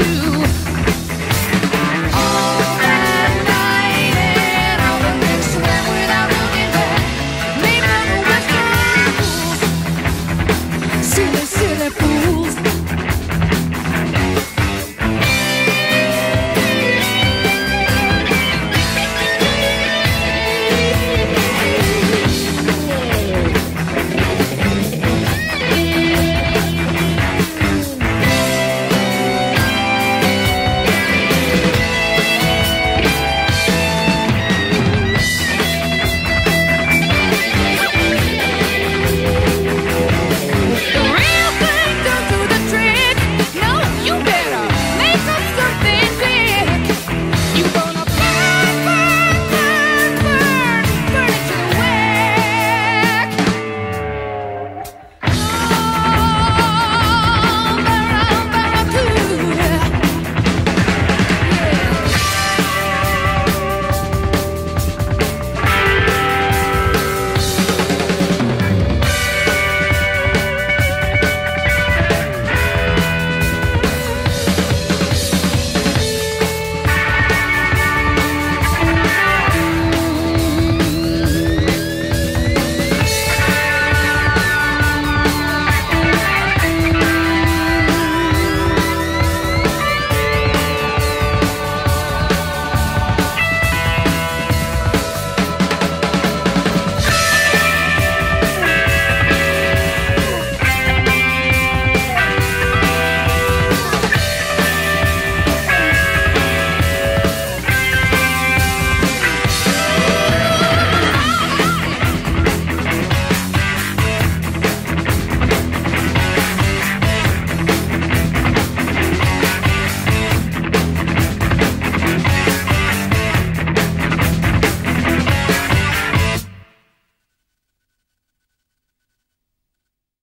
to